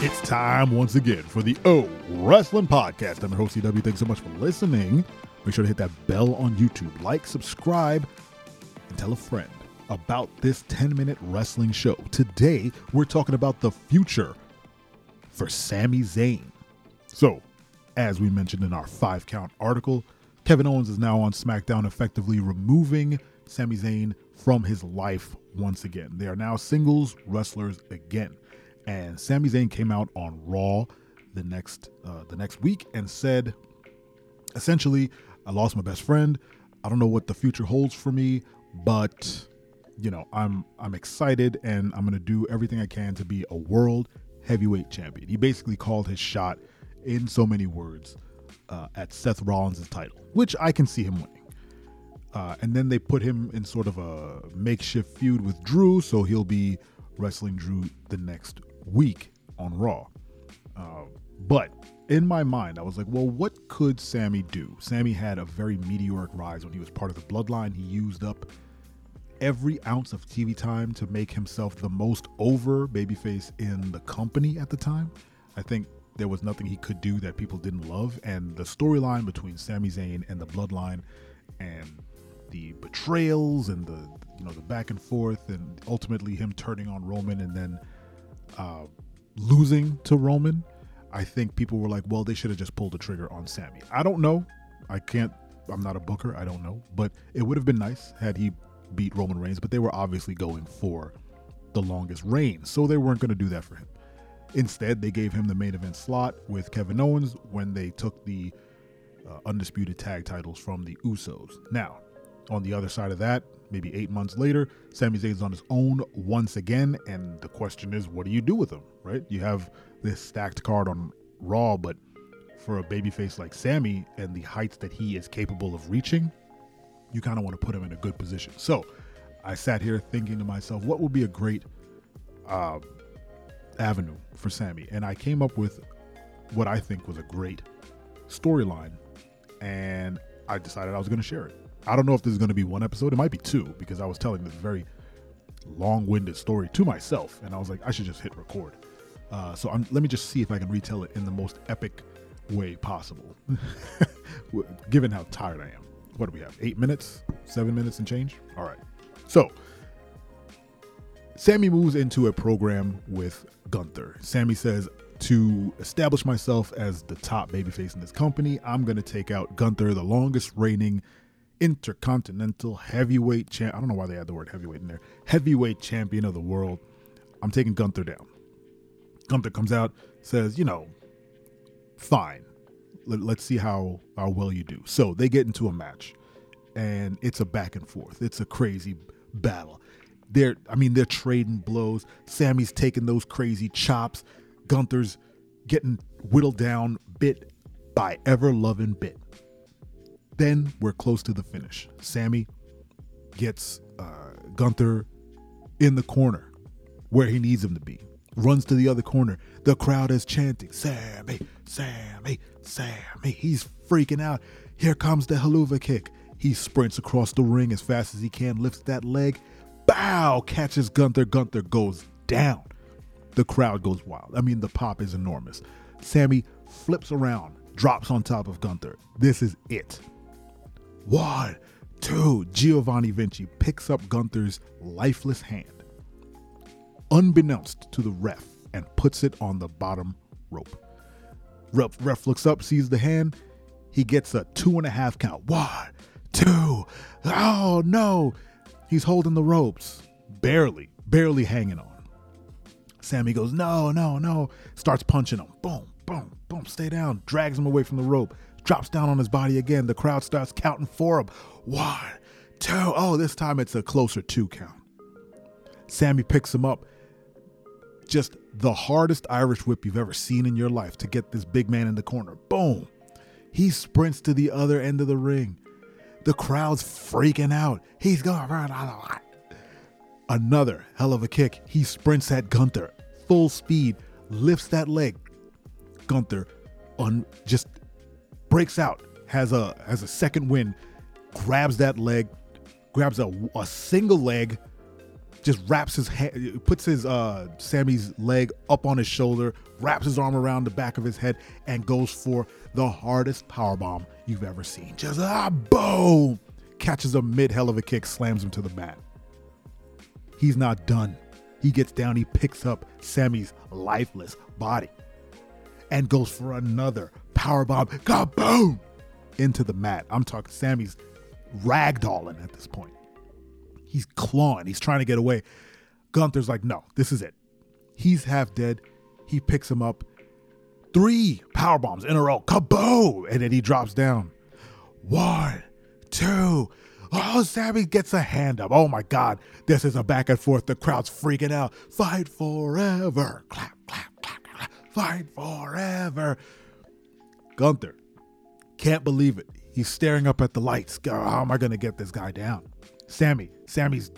It's time once again for the O Wrestling Podcast. I'm your host, CW. Thanks so much for listening. Make sure to hit that bell on YouTube, like, subscribe, and tell a friend about this 10 minute wrestling show. Today, we're talking about the future for Sami Zayn. So, as we mentioned in our five count article, Kevin Owens is now on SmackDown, effectively removing Sami Zayn from his life once again. They are now singles wrestlers again. And Sami Zayn came out on Raw the next uh, the next week and said, essentially, I lost my best friend. I don't know what the future holds for me, but you know, I'm I'm excited and I'm gonna do everything I can to be a world heavyweight champion. He basically called his shot in so many words uh, at Seth Rollins' title, which I can see him winning. Uh, and then they put him in sort of a makeshift feud with Drew, so he'll be wrestling Drew the next week on Raw. Uh, but in my mind, I was like, well, what could Sami do? Sami had a very meteoric rise when he was part of the Bloodline. He used up every ounce of TV time to make himself the most over babyface in the company at the time. I think there was nothing he could do that people didn't love, and the storyline between Sami Zayn and the Bloodline, and the betrayals and the you know the back and forth, and ultimately him turning on Roman and then uh, losing to Roman. I think people were like, well, they should have just pulled the trigger on Sami. I don't know. I can't. I'm not a booker. I don't know. But it would have been nice had he beat Roman Reigns. But they were obviously going for the longest reign, so they weren't going to do that for him. Instead, they gave him the main event slot with Kevin Owens when they took the uh, undisputed tag titles from the Usos. Now, on the other side of that, maybe eight months later, Sami Zayn's on his own once again, and the question is, what do you do with him? Right? You have this stacked card on Raw, but for a babyface like Sami and the heights that he is capable of reaching, you kind of want to put him in a good position. So, I sat here thinking to myself, what would be a great uh, avenue for Sami, and I came up with what I think was a great storyline, and I decided I was going to share it. I don't know if this is going to be one episode. It might be two because I was telling this very long-winded story to myself, and I was like, I should just hit record. Uh, so I'm, let me just see if I can retell it in the most epic way possible, given how tired I am. What do we have? Eight minutes, seven minutes and change. All right. So Sami moves into a program with Gunther. Sami says, to establish myself as the top babyface in this company, I'm going to take out Gunther, the longest reigning intercontinental heavyweight champ. I don't know why they had the word heavyweight in there. Heavyweight champion of the world. I'm taking Gunther down. Gunther comes out, says, you know, fine. Let, us see how, how well you do. So they get into a match, and it's a back and forth. It's a crazy battle. They're, I mean, they're trading blows. Sami's taking those crazy chops. Gunther's getting whittled down bit by ever loving bit. Then we're close to the finish. Sami gets uh, Gunther in the corner where he needs him to be. Runs to the other corner. The crowd is chanting, Sami, Sami, Sami. He's freaking out. Here comes the Helluva kick. He sprints across the ring as fast as he can, lifts that leg, bow, catches Gunther. Gunther goes down. The crowd goes wild. I mean, the pop is enormous. Sami flips around, drops on top of Gunther. This is it. One, two. Giovanni Vinci picks up Gunther's lifeless hand, unbeknownst to the ref, and puts it on the bottom rope. Ref, ref looks up, sees the hand. He gets a two and a half count. One, two. Oh no. He's holding the ropes, barely, barely hanging on. Sami goes, no, no, no. Starts punching him. Boom, boom, boom. Stay down. Drags him away from the rope. Drops down on his body again. The crowd starts counting for him. One, two. Oh, this time it's a closer two count. Sami picks him up. Just the hardest Irish whip you've ever seen in your life to get this big man in the corner. Boom. He sprints to the other end of the ring. The crowd's freaking out. He's going Another hell of a kick. He sprints at Gunther, full speed, lifts that leg. Gunther un- just breaks out, has a has a second win, grabs that leg, grabs a, a single leg, just wraps his hand, puts his uh, Sami's leg up on his shoulder, wraps his arm around the back of his head, and goes for the hardest power bomb you've ever seen. Just ah, boom! Catches a mid hell of a kick, slams him to the mat. He's not done. He gets down, he picks up Sami's lifeless body and goes for another power bomb. Kaboom! Into the mat. I'm talking Sami's ragdolling at this point. He's clawing. He's trying to get away. Gunther's like, no, this is it. He's half dead. He picks him up. Three power bombs in a row. Kaboom! And then he drops down. One, two. Oh, Sami gets a hand up. Oh my God. This is a back and forth. The crowd's freaking out. Fight forever. Clap, clap, clap, clap. Fight forever. Gunther can't believe it. He's staring up at the lights. How am I going to get this guy down? Sami, Sami's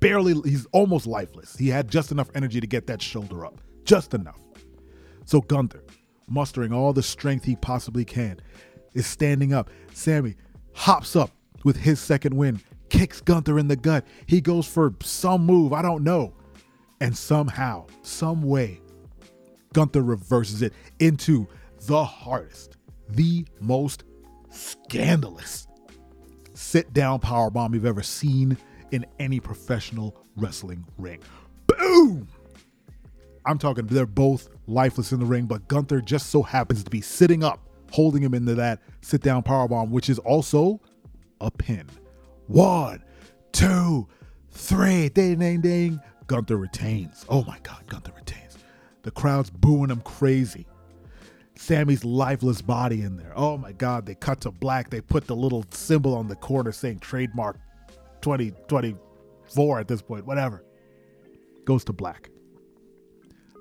barely, he's almost lifeless. He had just enough energy to get that shoulder up. Just enough. So Gunther, mustering all the strength he possibly can, is standing up. Sami hops up with his second win, kicks Gunther in the gut. He goes for some move, I don't know. And somehow, some way, Gunther reverses it into the hardest, the most scandalous sit down power bomb you've ever seen in any professional wrestling ring. Boom! I'm talking, they're both lifeless in the ring, but Gunther just so happens to be sitting up, holding him into that sit down power bomb, which is also a pin. One, two, three, ding, ding, ding. Gunther retains. Oh my God, Gunther retains. The crowd's booing him crazy. Sami's lifeless body in there. Oh my God, they cut to black. They put the little symbol on the corner saying trademark 2024 at this point, whatever. Goes to black.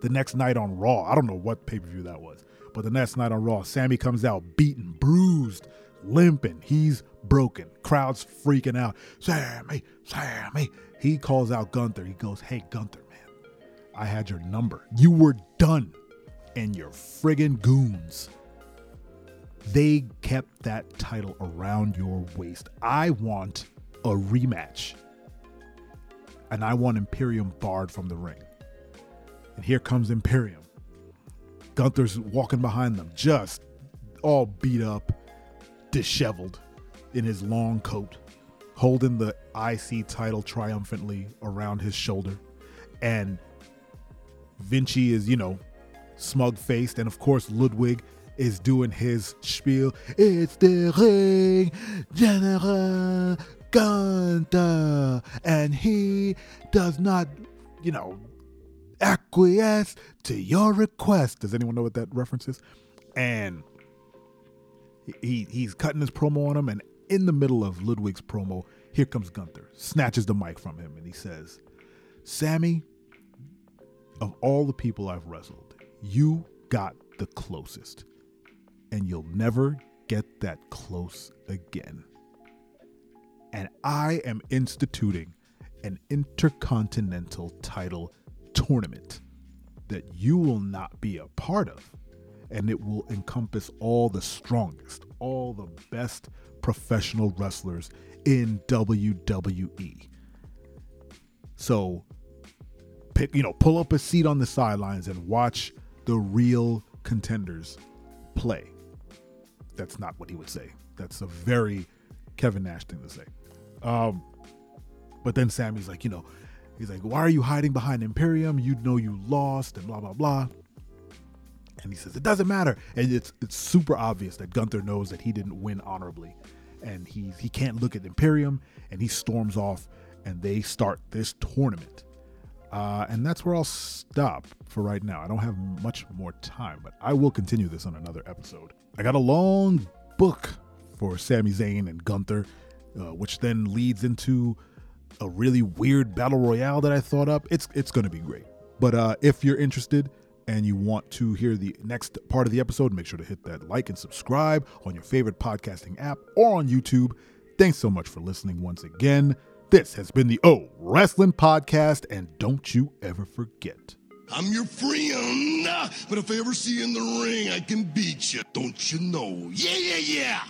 The next night on Raw, I don't know what pay per view that was, but the next night on Raw, Sami comes out beaten, bruised, limping. He's broken. Crowd's freaking out. Sami, Sami. He calls out Gunther. He goes, Hey, Gunther, man, I had your number. You were done and your friggin' goons. They kept that title around your waist. I want a rematch. And I want Imperium barred from the ring. And here comes Imperium. Gunther's walking behind them, just all beat up, disheveled in his long coat, holding the IC title triumphantly around his shoulder. And Vinci is, you know, smug faced. And of course, Ludwig is doing his spiel. It's the ring General Gunther. And he does not, you know, acquiesce to your request. Does anyone know what that reference is? And he he's cutting his promo on him, and in the middle of Ludwig's promo, here comes Gunther, snatches the mic from him, and he says, Sami, of all the people I've wrestled, you got the closest, and you'll never get that close again. And I am instituting an intercontinental title tournament that you will not be a part of. And it will encompass all the strongest, all the best professional wrestlers in WWE. So pick, you know, pull up a seat on the sidelines and watch the real contenders play. That's not what he would say. That's a very Kevin Nash thing to say. Um, but then Sami's like, you know, he's like, why are you hiding behind Imperium? You know you lost and blah blah blah. And he says it doesn't matter, and it's it's super obvious that Gunther knows that he didn't win honorably, and he he can't look at Imperium, and he storms off, and they start this tournament. Uh, and that's where I'll stop for right now. I don't have much more time, but I will continue this on another episode. I got a long book for Sami Zayn and Gunther, uh, which then leads into a really weird battle royale that I thought up. It's it's going to be great. But uh, if you're interested and you want to hear the next part of the episode, make sure to hit that like and subscribe on your favorite podcasting app or on YouTube. Thanks so much for listening once again. This has been the O Wrestling Podcast, and don't you ever forget. I'm your friend, but if I ever see you in the ring, I can beat you. Don't you know? Yeah, yeah, yeah.